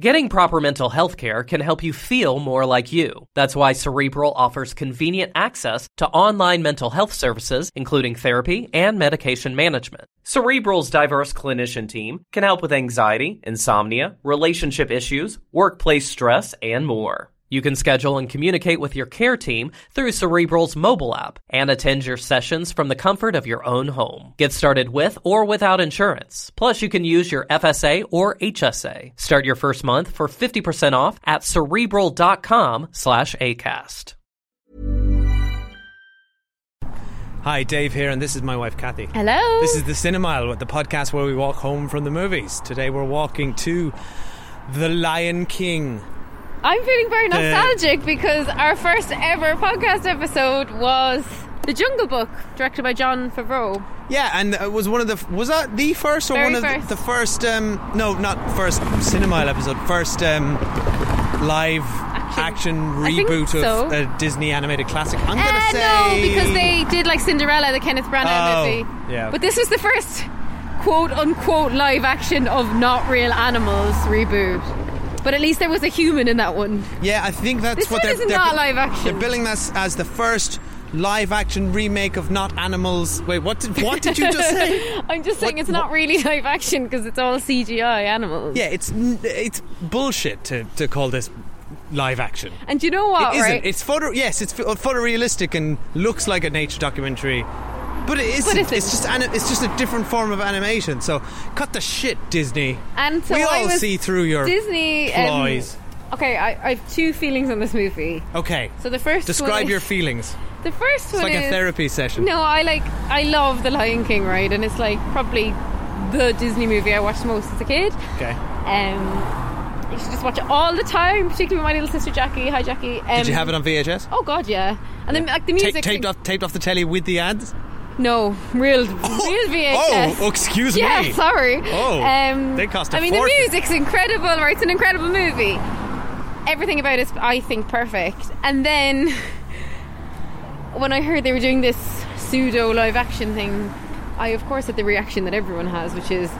Getting proper mental health care can help you feel more like you. That's why Cerebral offers convenient access to online mental health services, including therapy and medication management. Cerebral's diverse clinician team can help with anxiety, insomnia, relationship issues, workplace stress, and more. You can schedule and communicate with your care team through Cerebral's mobile app and attend your sessions from the comfort of your own home. Get started with or without insurance. Plus, you can use your FSA or HSA. Start your first month for 50% off at cerebral.com slash ACAST. Hi, Dave here, and this is my wife, Cathy. Hello. This is the Cinemile, the podcast where we walk home from the movies. Today we're walking to The Lion King. I'm feeling very nostalgic because our first ever podcast episode was The Jungle Book, directed by Jon Favreau. Yeah, and it was one of the was that the first or Very one of first. the, the first? Um, no, not first Cinemile episode. First um, live action, think reboot so. of a Disney animated classic. I'm gonna Uh, say no, because they did like Cinderella, the Kenneth Branagh Oh, movie. yeah. But this was the first quote unquote live action of not real animals reboot. But at least there was a human in that one. Yeah, I think that's This what they're, they're not live action. They're billing this as the first live action remake of Not Animals. Wait, what did what did you just say? I'm just saying What- it's not really live action because it's all CGI animals. Yeah, it's it's bullshit to, to call this live action. And you know what, It isn't. right? It's photo. Yes, it's pho- photorealistic and looks like a nature documentary, but it isn't. isn't. It's just ani- it's just a different form of animation. So cut the shit, Disney. and so we I all see through your Disney. um, okay, I, I have two feelings on this movie. okay, So the first describe is- your feelings. The first It's one like is a therapy session. No, I like I love The Lion King, right? And it's like probably the Disney movie I watched most as a kid. Okay. Um, I used to just watch it all the time, particularly with my little sister Jackie. Hi, Jackie. Um, Did you have it on VHS? Oh God, yeah. And then like the Ta- music. taped off, taped off the telly with the ads. No, real, real VHS. Oh, excuse yeah, me. sorry. Oh, um, they cost a I mean, fortune. the music's incredible, right? It's an incredible movie. Everything about it's, I think, perfect. And then when I heard they were doing this pseudo live action thing, I of course had the reaction that everyone has, which is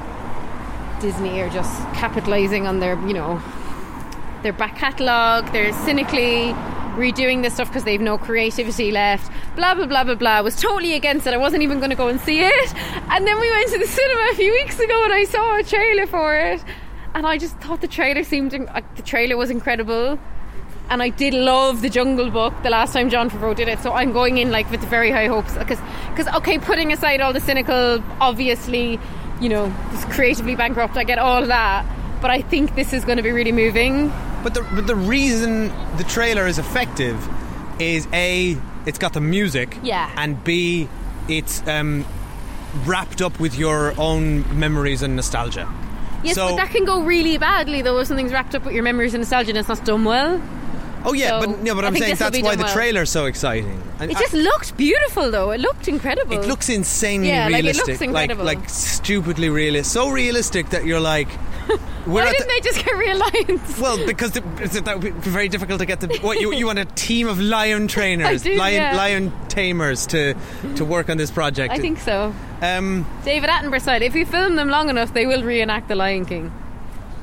Disney are just capitalizing on their, you know, their back catalogue. They're cynically redoing this stuff because they've no creativity left. Blah blah blah blah blah. I was totally against it. I wasn't even going to go and see it. And then we went to the cinema a few weeks ago, and I saw a trailer for it, and I just thought the trailer seemed like the trailer was incredible. And I did love the Jungle Book the last time Jon Favreau did it, so I'm going in like with very high hopes because, because okay, putting aside all the cynical, obviously, you know, creatively bankrupt. I get all that, but I think this is going to be really moving. But the but the reason the trailer is effective is a it's got the music, Yeah. and b it's um, wrapped up with your own memories and nostalgia. Yes, So- but that can go really badly though if something's wrapped up with your memories and nostalgia and it's not done well. Oh yeah, So, but no, but I'm saying that's why the well. trailer's so exciting. And It I- just looked beautiful though. It looked incredible. it looks insanely Yeah, like, it looks incredible. like stupidly realistic, so realistic that you're like, Why didn't the- they just get real lions? Well, because the, that would be very difficult to get the. What you, you want a team of lion trainers, do, lion yeah. lion tamers to to work on this project. I think so. Um, David Attenborough said if you film them long enough, they will reenact The Lion King.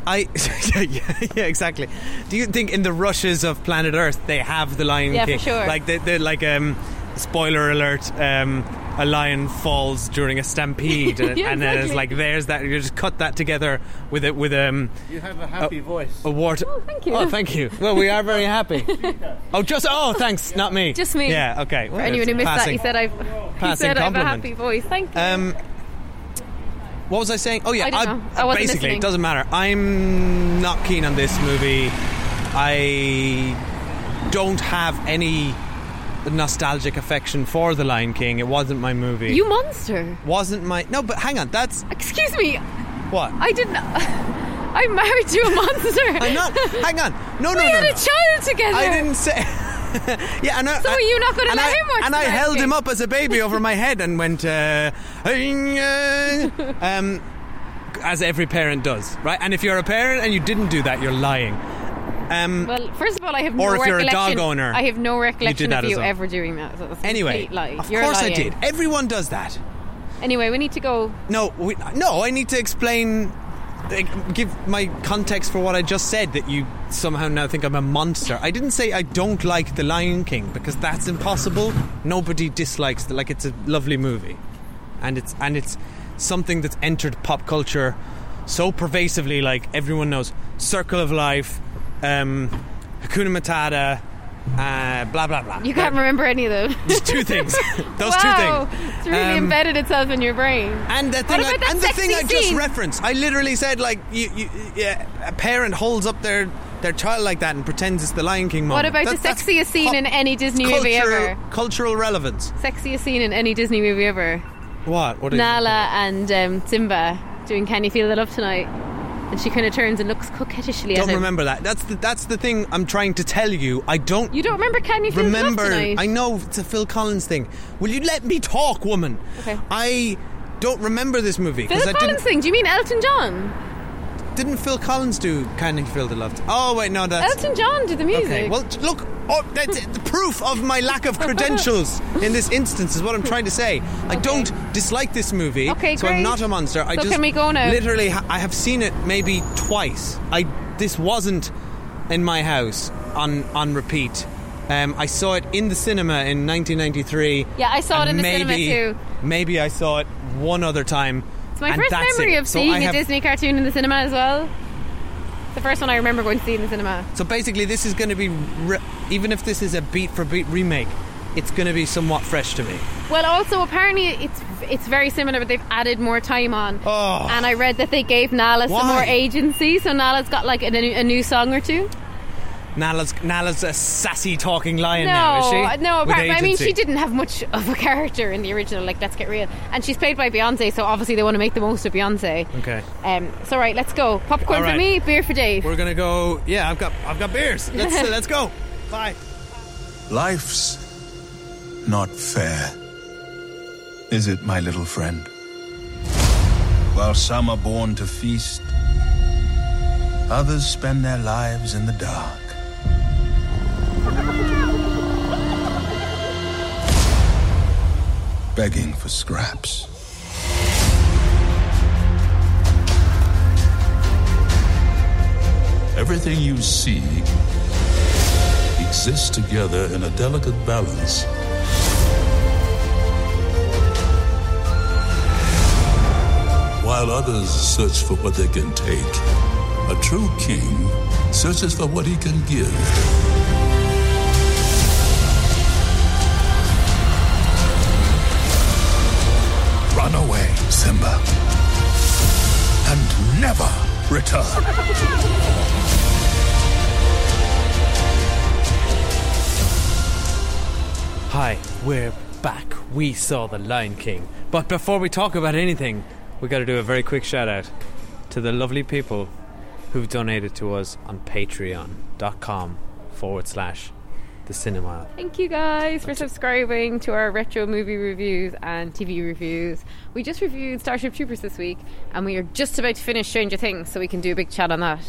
I yeah, yeah exactly. Do you think in the rushes of Planet Earth they have the Lion Yeah, for King? sure. Like they they like um, spoiler alert. Um, a lion falls during a stampede, and, Yeah, and then it's like there's that. You just cut that together with it with um, You have a happy voice. a water. Oh, thank you. Oh, thank you. Well, we are very happy. oh, just oh, thanks, not me. Just me. Yeah, okay. For anyone who missed that, he said I've he said I have a happy voice. Thank you. Um, what was I saying? Oh yeah, I know. I basically listening. it doesn't matter. I'm not keen on this movie. I don't have any nostalgic affection for The Lion King. It wasn't my movie. you monster. wasn't my no, but hang on. That's Excuse me. what. I didn't. I'm married to a monster. I'm not. Hang on. No, no, we had no. a child together. I didn't say. yeah, and I, So are you not gonna let I, him watch And I held him up as a baby over my head and went, uh, um, as every parent does, right? And if you're a parent and you didn't do that, you're lying. Um, Well, first of all, I have Or no if you're a recollection. dog owner, I have no recollection that of you well. ever doing that. So anyway, lie. of You're course I did. Everyone does that. Anyway, we need to go. No, we, no, I need to explain give my context for what I just said that you somehow now think I'm a monster. I didn't say I don't like The Lion King because that's impossible. Nobody dislikes the like it's a lovely movie. And it's and it's something that's entered pop culture so pervasively like everyone knows Circle of Life, um, Hakuna Matata, uh, blah blah blah. You can't remember any of them. Just two things. Those two things. It's really Um, embedded itself in your brain. And the thing, I, that and the thing I just referenced, I literally said like, you, you, yeah, a parent holds up their their child like that and pretends it's the Lion King moment. What about That- the sexiest scene in any Disney movie ever? Cultural relevance. Sexiest scene in any Disney movie ever. What? What? Nala and um, Simba doing "Can You Feel the Love Tonight," and she kind of turns and looks coquettishly at Don't him. remember that. That's the that's the thing I'm trying to tell you. I don't. You don't remember "Can You remember. the Love Tonight"? I know it's a Phil Collins thing. Will you let me talk, woman? Okay. I don't remember this movie Phil I Collins didn't. thing. Do you mean Elton John? Didn't Phil Collins do "Can You Feel the Love"? Oh wait, no, that's Elton John did the music. Okay, well, t- look, oh, that's the proof of my lack of credentials in this instance is what I'm trying to say. I don't dislike this movie, Okay, so I'm not a monster. I So just can we go now? literally, ha- I have seen it maybe twice. I this wasn't in my house on on repeat. Um, I saw it in the cinema in 1993. Yeah, I saw it in the cinema maybe, too. Maybe I saw it one other time. It's my and first that's memory it. of seeing a Disney cartoon in the cinema as well. The first one I remember going to see in the cinema. So basically, this is going to be, re- even if this is a beat for beat remake, it's going to be somewhat fresh to me. Well, also apparently it's it's very similar, but they've added more time on. Oh. And I read that they gave Nala some more agency, so Nala's got like a, a new song or two. Nala's, Nala's a sassy talking lion no, now, is she? no. With Apart- I mean, she didn't have much of a character in the original. Like, let's get real. And she's played by Beyonce, so obviously they want to make the most of Beyonce. Okay. Um, so right, let's go. Popcorn All for me, beer for Dave. We're gonna go. Yeah, I've got, I've got beers. Let's, uh, let's go. Bye. Life's not fair. Is it, my little friend? While some are born to feast, others spend their lives in the dark. Begging for scraps. Everything you see exists together in a delicate balance. While others search for what they can take, a true king searches for what he can give. And never return. Hi, we're back. We saw the Lion King. But before we talk about anything, we got to do a very quick shout out to the lovely people who've donated to us on Patreon.com forward slash the cinema. Thank you guys for subscribing to our retro movie reviews and TV reviews. We just reviewed Starship Troopers this week, and we are just about to finish Stranger Things, so we can do a big chat on that.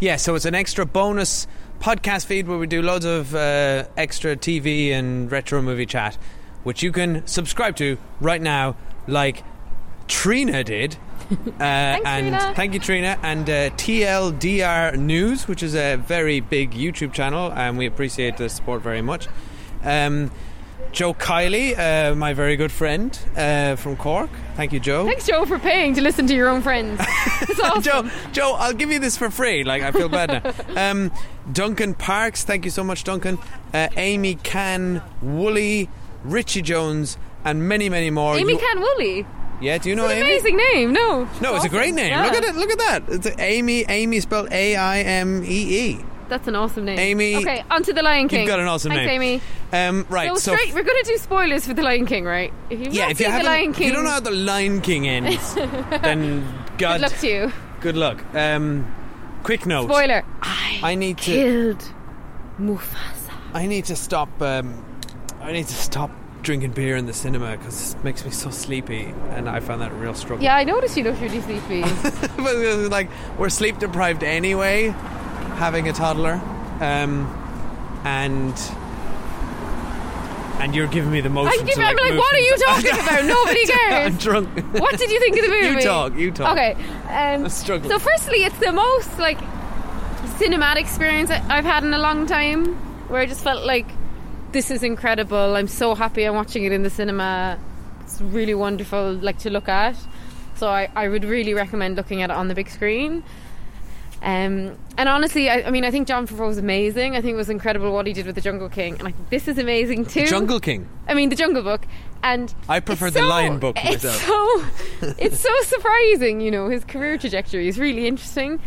Yeah, so it's an extra bonus podcast feed where we do loads of uh, extra TV and retro movie chat, which you can subscribe to right now, like Trina did. Uh, and Trina. thank you, Trina. And uh, TLDR News, which is a very big YouTube channel, and we appreciate the support very much. Um, Joe Kiley, uh, my very good friend uh, from Cork. Thank you, Joe. Thanks, Joe, for paying to listen to your own friends. Awesome. Joe, Joe, I'll give you this for free. Like I feel bad now. Um, Duncan Parks, thank you so much, Duncan. Uh, Amy Can, Wooly, Richie Jones, and many, many more. Amy You- Can Woolley. Yeah, do you know What an Amy? amazing name. No. No, it's a great name. Yeah. Look at it. Look at that. It's Amy. Amy spelled A I M E E. That's an awesome name. Amy- Okay, onto The Lion King. You've got an awesome Thanks, name. Amy. Um, right. So, so straight, we're going to do spoilers for The Lion King, right? If you've yeah, if you The haven't, if you don't know how the Lion King ends, then God, good luck to you. good luck. Um, quick note. Spoiler. I, I need to. killed Mufasa. I need to stop. Um, I need to stop drinking beer in the cinema because it makes me so sleepy, and I found that a real struggle. Yeah, I noticed you looked really sleepy. but like we're sleep deprived anyway, having a toddler, um, and and you're giving me the motion. I'm, giving, to, I'm like, what are you talking about? Nobody cares. I'm drunk. What did you think of the movie? You talk, you talk. Okay. Um, I'm. So, firstly, it's the most like cinematic experience I've had in a long time, where I just felt like this is incredible. I'm so happy I'm watching it in the cinema. It's really wonderful, like to look at. So, I, I would really recommend looking at it on the big screen. Um, and honestly, I, I mean, I think Jon Favreau was amazing. I think it was incredible what he did with the Jungle King, and I think this is amazing too. Jungle King. I mean, the Jungle Book, and I prefer the so- Lion Book It's myself. so, it's so surprising, you know. His career trajectory is really interesting.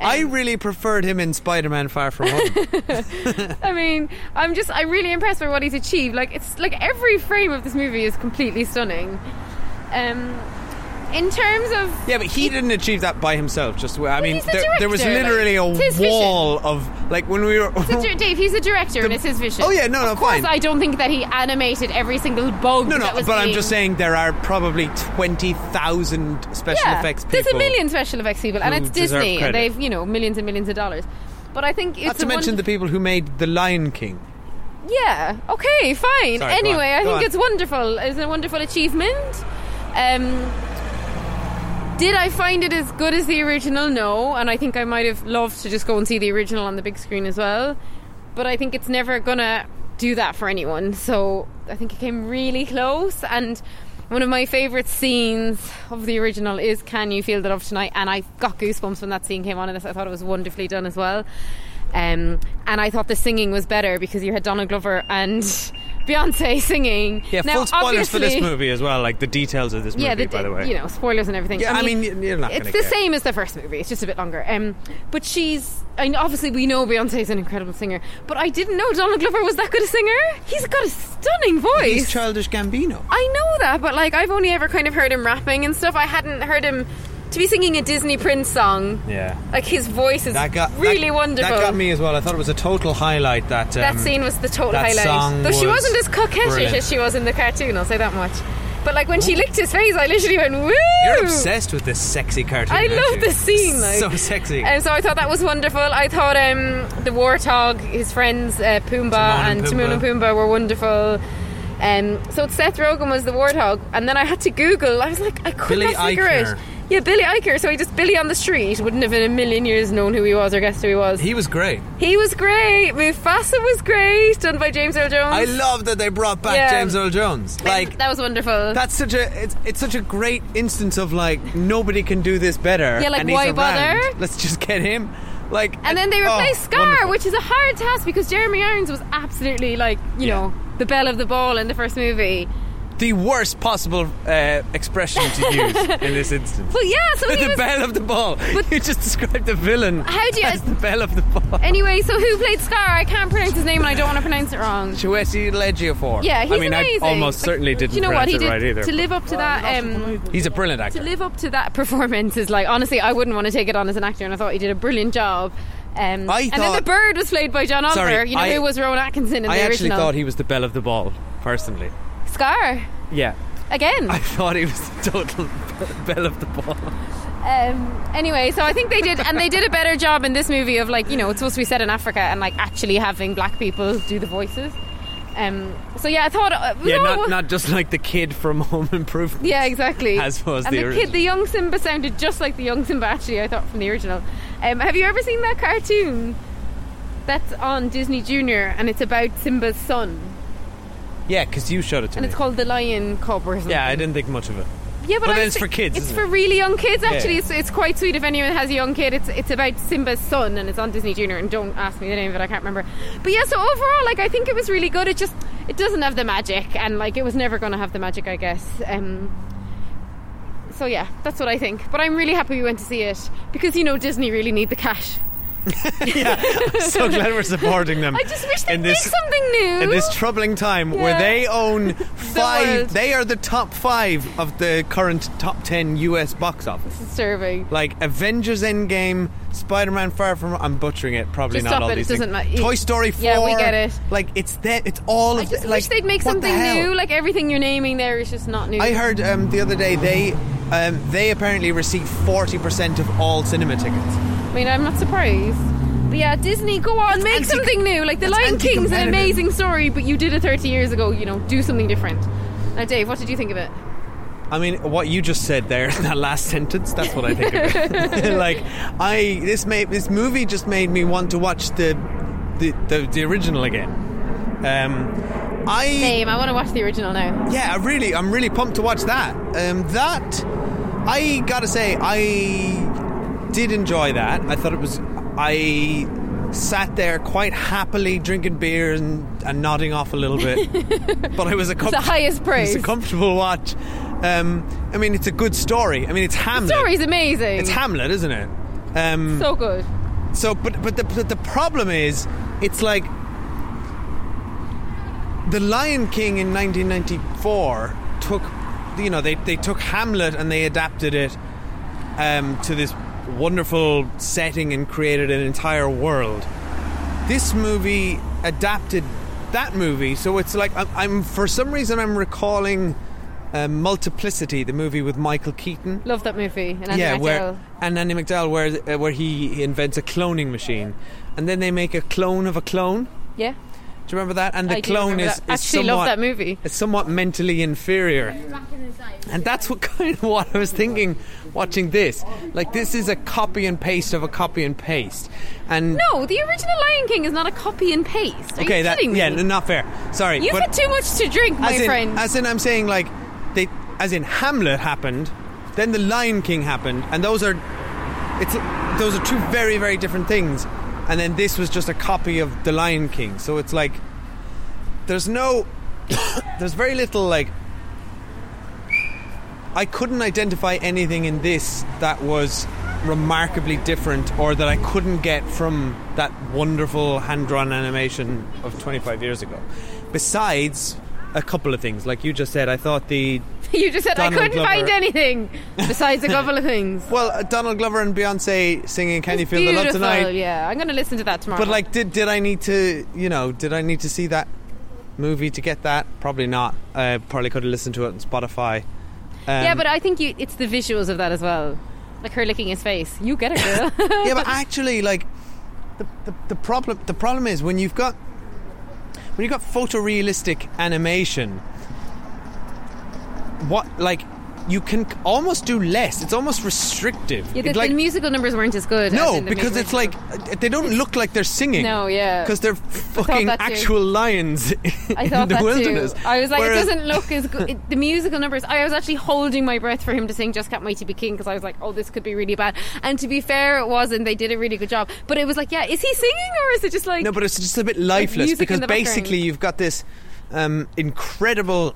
I Um, really preferred him in Spider-Man: Far From Home. I mean, I'm just, I'm really impressed by what he's achieved. Like, it's like every frame of this movie is completely stunning. Um, in terms of yeah, but he didn't achieve that by himself. Just I mean, the there, there was literally like, a his vision. wall of like when we were. the dir- Dave, he's a director, and it's his vision. Oh, yeah, no, no, Of course, fine. I don't think that he animated every single bug. No, that no, but I'm just saying there are probably twenty thousand special yeah, effects people. There's a million special effects people, and it's Disney, and they've you know millions and millions of dollars. But I think it's Not to mention the people who made The Lion King. Yeah. Okay. Fine. Sorry, anyway, I think on. it's wonderful. It's a wonderful achievement. Um, did I find it as good as the original? No, and I think I might have loved to just go and see the original on the big screen as well. But I think it's never gonna do that for anyone. So I think it came really close. And one of my favourite scenes of the original is "Can You Feel the Love Tonight?" And I got goosebumps when that scene came on and. I thought it was wonderfully done as well. Um, and I thought the singing was better because you had Donald Glover and Beyonce singing. Yeah, Now, full spoilers for this movie as well, like the details of this movie, yeah, the, by the way. you know, spoilers and everything. Yeah, I mean, you're not It's the care. same as the first movie. It's just a bit longer. Um, but she's. I know, obviously, we know Beyonce is an incredible singer, but I didn't know Donald Glover was that good a singer. He's got a stunning voice. He's Childish Gambino. I know that, but like I've only ever kind of heard him rapping and stuff. I hadn't heard him to be singing a Disney Prince song. Yeah. Like his voice is That got really that, wonderful. That got me as well. I thought it was a total highlight. That That um, scene was the total that highlight. song Though she was wasn't as coquettish brilliant. as she was in the cartoon, I'll say that much. But like when she licked his face, I literally went, "Woo!" You're obsessed with this sexy cartoon. I love the scene, like. so sexy. And so I thought that was wonderful. I thought um, the warthog, his friends uh, Pumbaa and and Timon and Pumbaa were wonderful. Um, so Seth Rogen was the warthog, and then I had to Google. I was like, I couldn't figure Eichner. it. Yeah, Billy Eichner. So he just Billy on the street wouldn't have in a million years known who he was or guessed who he was. he was great. He was great. Mufasa was great, done by James Earl Jones. I love that they brought back Yeah. James Earl Jones. Like that was wonderful. that's such a it's, it's such a great instance of like nobody can do this better. Yeah, like, and he's why around. bother? Let's just get him. Like And then they oh, replaced Scar, wonderful. which is a hard task because Jeremy Irons was absolutely like, you Yeah. know, the belle of the ball in the first movie. The worst possible uh, expression to use in this instance. But yeah, so he the was. bell of the ball. But- you just described the villain How do you- as the bell of the ball. Anyway, so who played Scar? I can't pronounce his name and I don't want to pronounce it wrong. Chiwetel Ejiofor. Yeah, he's I mean, amazing. I almost Like, certainly do didn't You know what pronounce he it did right either. to live up to that? Um, He's a brilliant actor. to live up to that performance is like honestly, I wouldn't want to take it on as an actor, and I thought he did a brilliant job. Um, I and then the bird was played by John Oliver. Sorry, you know I- who was Rowan Atkinson in I the original. I actually thought he was the bell of the ball, personally. Scar Yeah. again. I thought he was the total bell of the ball. Um, anyway, so I think they did, and they did a better job in this movie of like, you know, it's supposed to be set in Africa and like actually having black people do the voices. Um, so yeah, I thought, uh, Yeah, no, not, not just like the kid from Home Improvement. yeah, exactly. As was and the the, original. kid, the young Simba sounded just like the young Simba. Actually, I thought from the original. Um, have you ever seen that cartoon? That's on Disney Junior, and it's about Simba's son, Yeah, because you showed it to me. and me. it's called The Lion Cub or something. yeah, I didn't think much of it. Yeah, but, But I then it's for kids, It's isn't for it? really young kids. Actually, it's, it's quite sweet. If anyone has a young kid, it's it's about Simba's son, and it's on Disney Junior. And don't ask me the name of it; I can't remember. But yeah, so overall, like I think it was really good. It just it doesn't have the magic, and like it was never going to have the magic, I guess. Um, so yeah, that's what I think. But I'm really happy we went to see it because you know Disney really need the cash. yeah, I'm so glad we're supporting them. I just wish they'd in make something new. in this troubling time where they own five. They are the top five of the current top ten U.S. box office. disturbing. Like Avengers Endgame, Spider-Man Far From. I'm butchering it. Probably Just not stop all it, it these doesn't things. matter. Toy Story Four. Yeah, we get it. Like it's that. It's all I of just the, wish like, they'd make the something new. Like everything you're naming there is just not new. I heard um, the other day they um, they apparently receive forty percent of all cinema tickets. I mean, I'm not surprised. But yeah, Disney, go on, make anti- something new. Like The that's Lion King's an amazing story, but you did it 30 years ago. You know, do something different. Now, Dave, what did you think of it? I mean, what you just said there in that last sentence, that's what I think of it. like, I this made this movie just made me want to watch the the, the, the original again. Um, I Same. I want to watch the original now. yeah, I really, I'm really pumped to watch that. Um, that I gotta say, I did enjoy that. I thought it was. I sat there quite happily drinking beer and, and nodding off a little bit, but it was a, the comfort- highest It's praise. a comfortable watch. Um, I mean, it's a good story. I mean, it's Hamlet. Story's amazing. It's Hamlet, isn't it? Um, so good. so, but but the but the problem is, it's like the Lion King in 1994 took, you know, they they took Hamlet and they adapted it um, to this wonderful setting and created an entire world. This movie adapted that movie, so it's like I'm, I'm for some reason I'm recalling. Um, Multiplicity, the movie with Michael Keaton Love that movie. And Andie yeah, MacDowell. where and Andie MacDowell, where uh, where he invents a cloning machine, and then they make a clone of a clone. yeah. Do you remember that? And the I clone remember is, Actually, somewhat love that movie. It's somewhat mentally inferior, and that's what kind of what I was thinking watching this. Like this is a copy and paste of a copy and paste, and No, the original Lion King is not a copy and paste. Are okay, you that me? yeah, not fair. Sorry, You've but had too much to drink, my as in, friend. as in, I'm saying like they, as in Hamlet happened, then the Lion King happened, and those are, it's those are two very very different things, and then this was just a copy of the Lion King. So it's like, there's no, there's very little like. I couldn't identify anything in this that was remarkably different or that I couldn't get from that wonderful hand drawn animation of 25 years ago. Besides a couple of things, like you just said, I thought the. you just said Donald I couldn't Glover. find anything besides a couple of things. Well, uh, Donald Glover and Beyonce singing "Can You Feel the Love beautiful, Tonight." Yeah, I'm going to listen to that tomorrow. But like, did did I need to, you know, did I need to see that movie to get that? Probably not. I probably could have listened to it on Spotify. Um, yeah, but I think you, it's the visuals of that as well. Like her licking his face. You get it, girl. yeah, but actually, like the, the the problem the problem is when you've got when you've got photorealistic animation. What like you can almost do less. It's almost restrictive. yeah, the, like, the musical numbers weren't as good. no, the because it's like uh, they don't look like they're singing. No, yeah. because they're fucking actual lions I in thought the wilderness. too. I was like, Whereas- it doesn't look as good. It, the musical numbers. I was actually holding my breath for him to sing "Just Can't Wait to Be King" because I was like, oh, this could be really bad. And to be fair, it wasn't. They did a really good job. But it was like, yeah, is he singing or is it just like? No, but it's just a bit lifeless because background. basically you've got this um, incredible.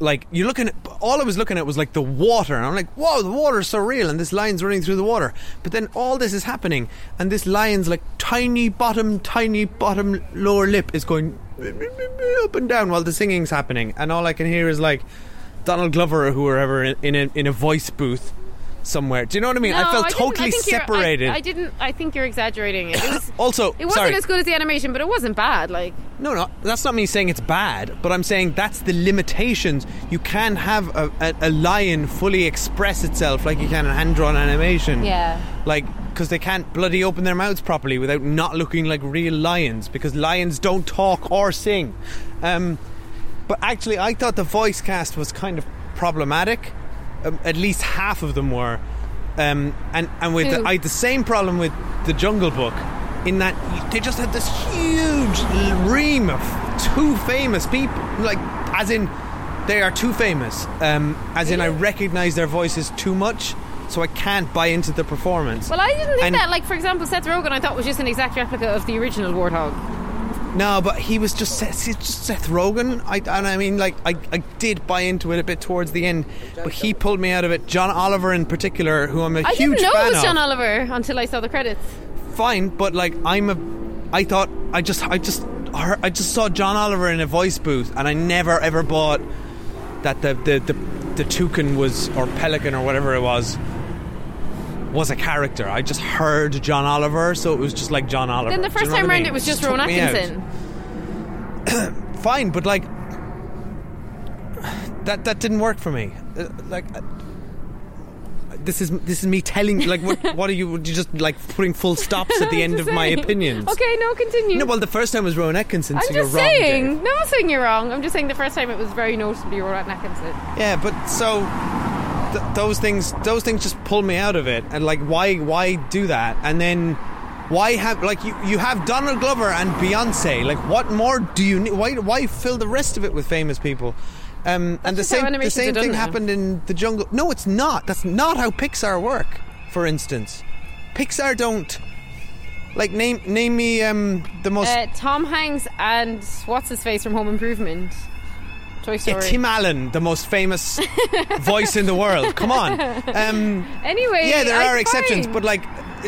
Like you're looking at all I was looking at was like the water, and I'm like, "Whoa, the water's so real!" And this lion's running through the water. But then all this is happening, and this lion's like tiny bottom, tiny bottom lower lip is going up and down while the singing's happening, and all I can hear is like Donald Glover or whoever in, a in a voice booth somewhere. Do you know what I mean? No, I felt didn't- totally I- separated. I, didn't. I think you're exaggerating it. It was. also, It wasn't sorry. as good as the animation, but it wasn't bad. Like, No, no, that's not me saying it's bad, but I'm saying that's the limitations. You can't have a, a, a lion fully express itself like you can in hand drawn animation. Yeah. Like, because they can't bloody open their mouths properly without not looking like real lions, because lions don't talk or sing. Um, but actually, I thought the voice cast was kind of problematic. Um, at least half of them were. Um, and and with the, I had the same problem with the Jungle Book, in that they just had this huge ream of too famous people, like as in they are too famous, um, as in I recognise their voices too much, so I can't buy into the performance. well, I didn't think And- that. Like, for example, Seth Rogen, I thought was just an exact replica of the original Warthog. No, but he was just Seth, just Seth Rogen. I, and I mean, like, I, I did buy into it a bit towards the end, but he pulled me out of it. John Oliver, in particular, who I'm a I huge didn't know fan it was of. John Oliver until I saw the credits. Fine, but like, I'm a. I thought I just, I just, heard, I just saw John Oliver in a voice booth, and I never ever bought that the the the, the toucan was or pelican or whatever it was was a character. I just heard John Oliver, so it was just like John Oliver. Then the you first know time I mean? it was just took Rowan. Atkinson. fine, but like that that didn't work for me. Uh, Like uh, this is this is me telling like what what are you? Would you just like putting full stops at the end of Just my opinions? Okay, no, continue. No, well, the first time was Rowan Atkinson, I'm so you're just wrong. saying. No, I'm saying you're wrong. I'm just saying the first time it was very noticeably Rowan Atkinson. Yeah, but so th- those things those things just pull me out of it, and like why why do that? And then why have like you you have Donald Glover and Beyonce? Like what more do you need? Why why fill the rest of it with famous people? Um, and the same the same thing now. happened in the jungle. No, it's not. That's not how Pixar work. For instance, Pixar don't like name name me um the most Uh, Tom Hanks and what's his face from Home Improvement, Toy yeah, Tim Allen, the most famous voice in the world. Come on. Um, anyway, Yeah, there I- are exceptions, fine. but like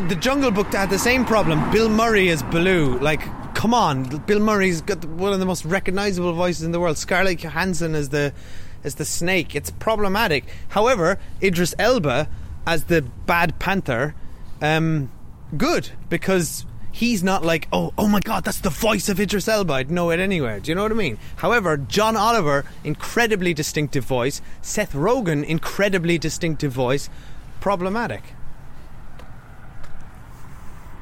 the Jungle Book had the same problem. Bill Murray as Baloo. Like, come on, Bill Murray's got the- one of the most recognizable voices in the world. Scarlett Johansson as the as the snake. It's problematic. However, Idris Elba as the Bad Panther, um, good because. He's not like, oh, oh my God, that's the voice of Idris Elba. I'd know it anywhere. Do you know what I mean? However, John Oliver, incredibly distinctive voice. Seth Rogen, incredibly distinctive voice. Problematic.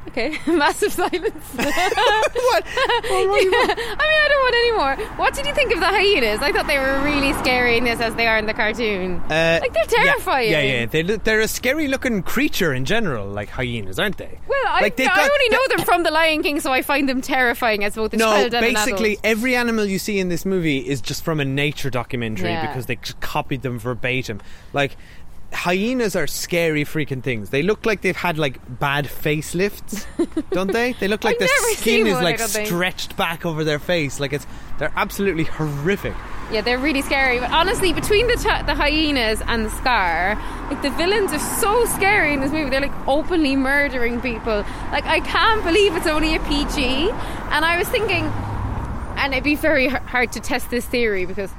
Okay, massive silence. what? I mean, I don't want any more. What did you think of the hyenas? I thought they were really scary in this as they are in the cartoon. Uh, like they're terrifying. Yeah, yeah, yeah. They, look- they're a scary looking creature in general, like hyenas, aren't they? Well, I, like they've I only know them from The Lion King, so I find them terrifying as both a No, child and an basically adult. every animal you see in this movie is just from a nature documentary Yeah. because they copied them verbatim. Like hyenas are scary freaking things. They look like they've had like bad facelifts, don't they? They look like I've the skin is one, like stretched back over their face. Like it's they're absolutely horrific. Yeah, they're really scary. But honestly, between the the hyenas and the scar, like the villains are so scary in this movie. They're like openly murdering people. Like I can't believe it's only a PG. And I was thinking, and it'd be very h- hard to test this theory because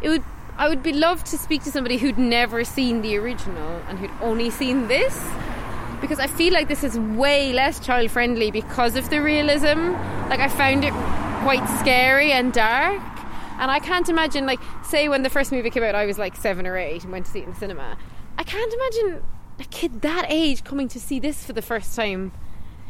it would. I would be loved to speak to somebody who'd never seen the original and who'd only seen this because I feel like this is way less child friendly because of the realism. Like I found it quite scary and dark. And I can't imagine, like, say when the first movie came out, I was like seven or eight and went to see it in the cinema. I can't imagine a kid that age coming to see this for the first time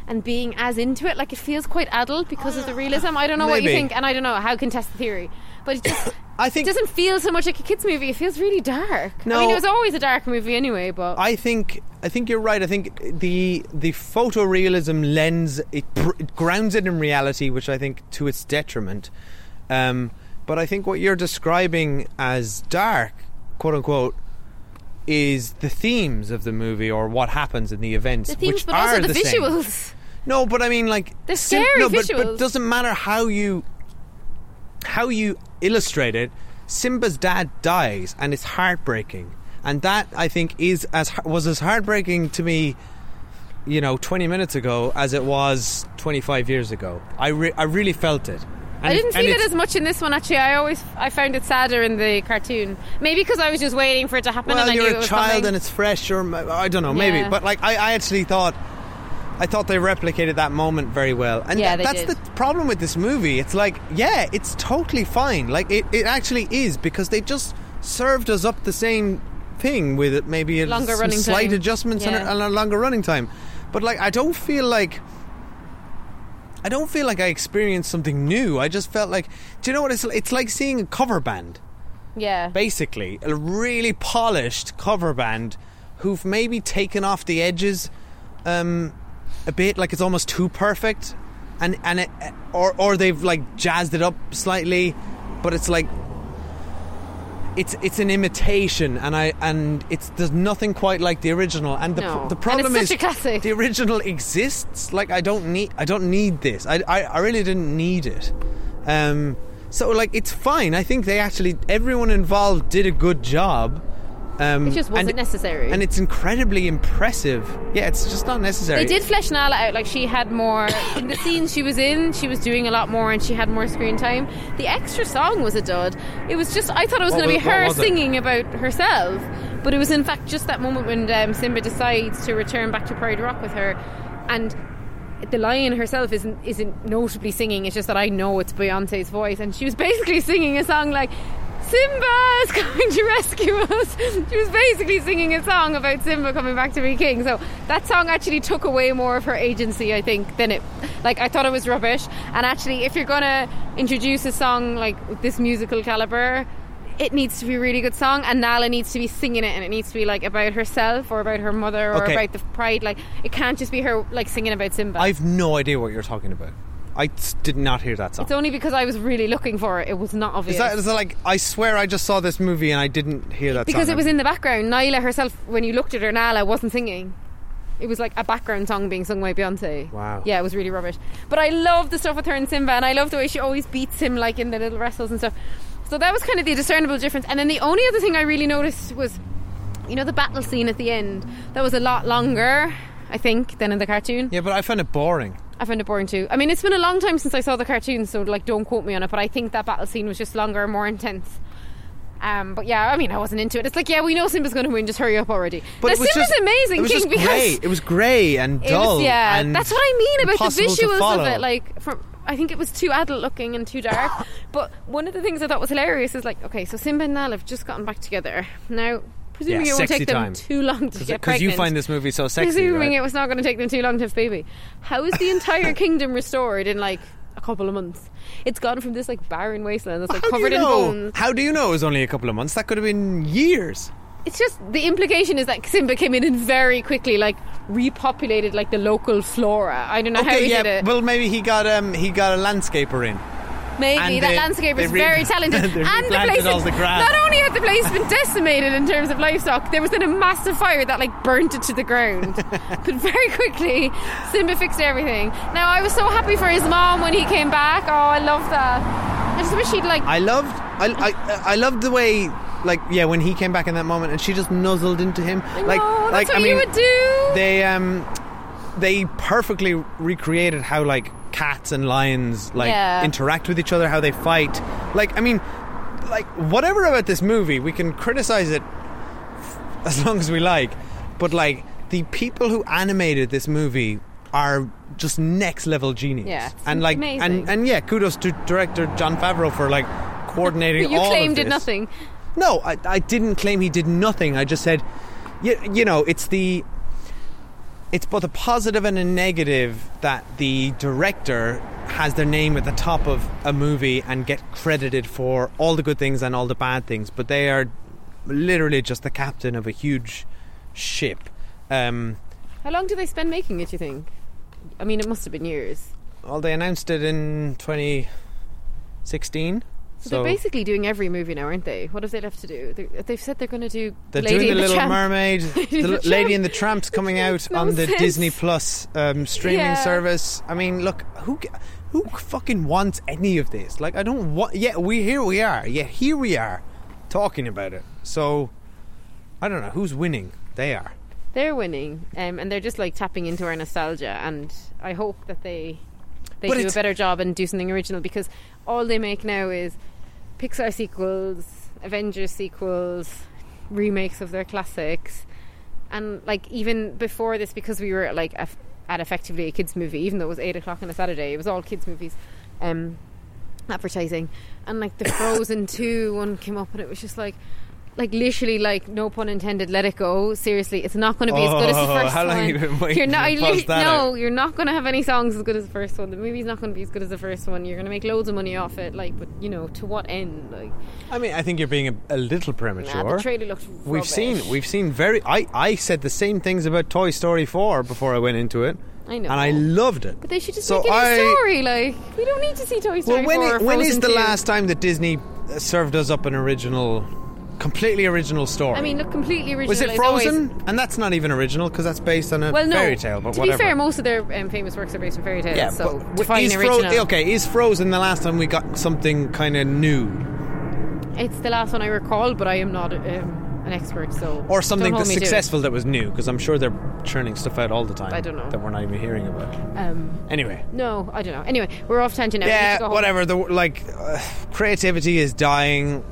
and being as into it. Like, it feels quite adult because of the realism. I don't know what you think, and I don't know how can test the theory, but it just I think it doesn't feel so much like a kids' movie. It feels really dark. I No. mean, it was always a dark movie anyway, but I think I think you're right. I think the the photorealism lens it, it grounds it in reality, which I think to its detriment. Um, but I think what you're describing as dark, quote unquote, is the themes of the movie or what happens in the events, the themes, which but are also the, same. visuals. No, but I mean, like The sim- scary no, but, but it doesn't matter how you how you illustrate it. Simba's dad dies, and it's heartbreaking, and that I think is as was as heartbreaking to me, you know, twenty minutes ago as it was twenty five years ago. I re- I really felt it. And I didn't feel it as much in this one actually. I always I found it sadder in the cartoon. Maybe because I was just waiting for it to happen Well, and I knew you're it a was child coming. and it's fresh, or I don't know, maybe. Yeah. But like, I, I actually thought, I thought they replicated that moment very well, and Yeah, they that's did. the problem with this movie. It's like, yeah, it's totally fine. Like, it, it actually is because they just served us up the same thing with it, maybe a, Longer running slight time. adjustments and, a, Yeah. and a longer running time. But like, I don't feel like. I don't feel like I experienced something new. I just felt like, do you know what it's? It's like seeing a cover band yeah. basically a really polished cover band who've maybe taken off the edges um, a bit like it's almost too perfect. And and it, or or they've like jazzed it up slightly but it's like it's it's an imitation and I and it's there's nothing quite like the original. And the No. the problem is the original exists. Like I don't need I don't need this. I I, I really didn't need it. Um so like it's fine. I think they actually everyone involved did a good job um, It just wasn't and, necessary. and it's incredibly impressive yeah it's just not necessary They did flesh Nala out. Like she had more in the scenes she was in. She was doing a lot more, and she had more screen time. The extra song was a dud. It was just I thought it was going to be her was it? singing about herself, but it was in fact just that moment when um, Simba decides to return back to Pride Rock with her, and the lion herself isn't isn't notably singing. It's just that I know it's Beyonce's voice, and she was basically singing a song like. Simba is coming to rescue us. She was basically singing a song about Simba coming back to be king. So that song actually took away more of her agency, I think, than it. Like I thought it was rubbish. And actually, if you're gonna introduce a song like this musical caliber, it needs to be a really good song, and Nala needs to be singing it, and it needs to be like about herself or about her mother or Okay. about the pride. Like it can't just be her like singing about Simba. I've no idea what you're talking about. I did not hear that song. it's only because I was really looking for it. It was not obvious. Is that, is that like I swear I just saw this movie and I didn't hear that because song. it was in the background. Nala herself, when you looked at her, Nala wasn't singing. It was like a background song being sung by Beyonce. Wow. Yeah, it was really rubbish. But I love the stuff with her and Simba, and I love the way she always beats him, like in the little wrestles and stuff. So that was kind of the discernible difference. And then the only other thing I really noticed was, you know, the battle scene at the end. That was a lot longer, I think, than in the cartoon. Yeah, but I found it boring. I found it boring too. I mean, it's been a long time since I saw the cartoon, so like, don't quote me on it. But I think that battle scene was just longer, and more intense. Um, but yeah, I mean, I wasn't into it. It's like, yeah, we know Simba's going to win. Just hurry up already. But now, it was Simba's just amazing, It was King, just because grey. It was grey and dull. was, yeah, and that's what I mean about the visuals of it. Like, from I think it was too adult looking and too dark. but one of the things I thought was hilarious is like, okay, so Simba and Nala have just gotten back together. Now, presumably Yeah, it won't take them time. too long to get because pregnant. you find this movie so sexy. Presuming right? it was not going to take them too long to have baby. How is the entire kingdom restored in like a couple of months? It's gone from this like barren wasteland that's like How you covered in know? bones. How do you know it was only a couple of months? That could have been years. It's just the implication is that Simba came in and very quickly like repopulated like the local flora. I don't know how he yeah. did it. Well, maybe he got um he got a landscaper in. Maybe and that they- landscaper is re- very talented, and the place the not only had the place been decimated in terms of livestock, there was then a massive fire that like burnt it to the ground. but very quickly, Simba fixed everything. Now I was so happy for his mom when he came back. Oh, I love that. I just wish he'd like. I loved I I, I loved the way like yeah when he came back in that moment and she just nuzzled into him I like know, like that's what I mean you would do. they um they perfectly recreated how like cats and lions like Yeah. interact with each other how they fight like I mean like whatever about this movie we can criticize it as long as we like but like the people who animated this movie are just next level genius Yeah, and like amazing. and and yeah kudos to director Jon Favreau for like coordinating you all claimed did nothing. No, I, I didn't claim he did nothing. I just said, you, you know, it's the. It's both a positive and a negative that the director has their name at the top of a movie and get credited for all the good things and all the bad things, but they are literally just the captain of a huge ship. Um, How long did they spend making it? You think? I mean, it must have been years. well, they announced it in 2016. So, they're basically doing every movie now, aren't they? What have they left to do? They're, they've said they're going to do They're Lady doing the and Little Tramp. Mermaid, the the Lady and the Tramp's coming out no on the sense. Disney Plus um, streaming Yeah. service. I mean, look, who who fucking wants any of this? Like, I don't want. Yeah, we here we are. Yeah, here we are talking about it. So, I don't know who's winning. They are. They're winning, um, and they're just like tapping into our nostalgia. And I hope that they they But do a better job and do something original because all they make now is Pixar sequels, Avengers sequels, remakes of their classics, and like even before this, because we were like a, at effectively a kids movie, even though it was eight o'clock on a Saturday, it was all kids movies. Um, advertising and like the Frozen 2 one came up and it was just like like literally like no pun intended let it go seriously it's not going to be as good as the Oh, first how long one you been you're not to you buzz that no out? you're not going to have any songs as good as the first one the movie's not going to be as good as the first one you're going to make loads of money off it like but you know to what end like I mean, I think you're being a, a little premature. nah, the trailer looked We've seen we've seen very. I I said the same things about Toy Story four before I went into it, I know and I loved it. but they should just So make a new I- story like we don't need to see Toy Story Well, when, 4 it, when is the 2. last time that Disney uh, served us up an original, completely original story? I mean look completely original was it is always- Frozen? And that's not even original because that's based on a well no fairy tale. But to whatever. be fair most of their um, famous works are based on fairy tales yeah, so but is Fro- original okay, is Frozen the last time we got something kind of new, It's the last one I recall, but I am not um, an expert, so or something that's me to it. successful that was new? Because I'm sure they're churning stuff out all the time. I don't know. that we're not even hearing about. Um, Anyway. no, I don't know. Anyway, we're off tangent now. We need to Yeah, whatever. The like, uh, creativity is dying.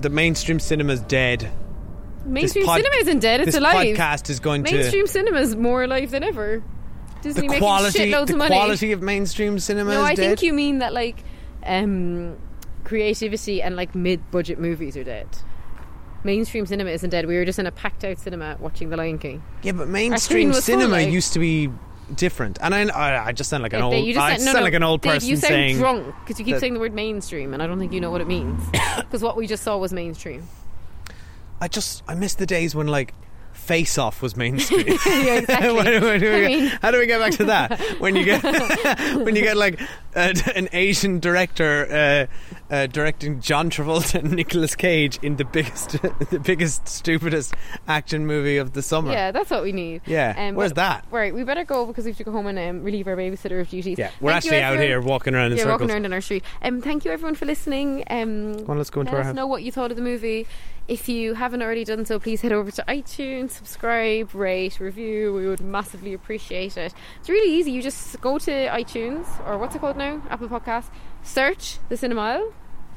The mainstream cinema's dead. Mainstream pod- cinema isn't dead; it's alive. this alive. podcast is going to. Mainstream cinema is more alive than ever. Disney the making quality. shitloads The of money. quality of mainstream cinema no, I dead. think you mean that like um, creativity and like mid-budget movies are dead. Mainstream cinema isn't dead. We were just in a packed-out cinema watching The Lion King. Yeah, but mainstream cinema used to be different, and I, I, I just sound like an old. You just I no, sound no, like an old Dave, person you sound saying. drunk because you keep that- saying the word mainstream, and I don't think you know what it means. Because what we just saw was mainstream. I just I miss the days when like Face Off was mainstream. yeah, exactly. When- when do we get- how do we get back to that? When you get when you get like uh, an Asian director uh, uh, directing John Travolta and Nicolas Cage in the biggest, the biggest, stupidest action movie of the summer. Yeah, that's what we need. Yeah. Um, Where's that? Right, we better go because we have to go home and um, relieve our babysitter of duties. Yeah, we're Thank actually out here walking around in yeah, circles. walking around in our street. Um, thank you everyone for listening. Um, on, let's go into let our us house. know what you thought of the movie. If you haven't already done so, please head over to iTunes, subscribe, rate, review. We would massively appreciate it. It's really easy. You just go to iTunes or what's it called now? Apple Podcasts. Search the Cinema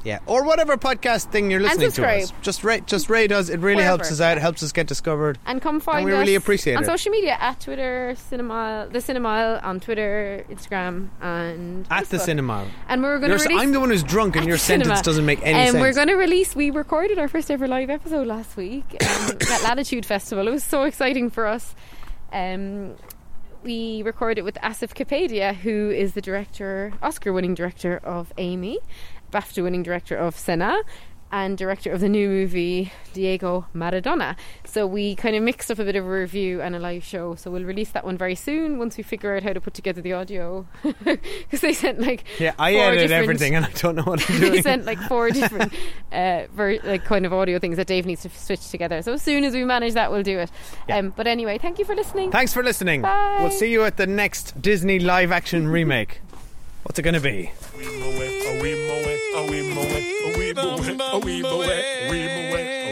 Yeah, or whatever podcast thing you're listening to us. Just rate, just rate us. It really helps us out. Helps us get discovered. and come find us. we us really appreciate on it. social media at Twitter, Cinema, the Cinema on Twitter, Instagram, and At the cinema. And we're going to release. I'm the one who's drunk, and your the cinema. sentence doesn't make any um, sense. We're going to release. We recorded our first ever live episode last week um, at Latitude Festival. It was so exciting for us. Um, we recorded with Asif Kapadia, who is the director, Oscar-winning director of Amy, BAFTA-winning director of Senna. And director of the new movie Diego Maradona. So we kind of mixed up a bit of a review and a live show. So we'll release that one very soon once we figure out how to put together the audio. Because they sent like yeah, I edited everything, and I don't know what I'm he doing. sent like four different uh, ver- like kind of audio things that Dave needs to switch together. So as soon as we manage that, we'll do it. Um, but anyway, thank you for listening. Thanks for listening. Bye. We'll see you at the next Disney live action remake. What's it going to be? Oh, oh, oh, we mow it, we mow it, we mow it, we mow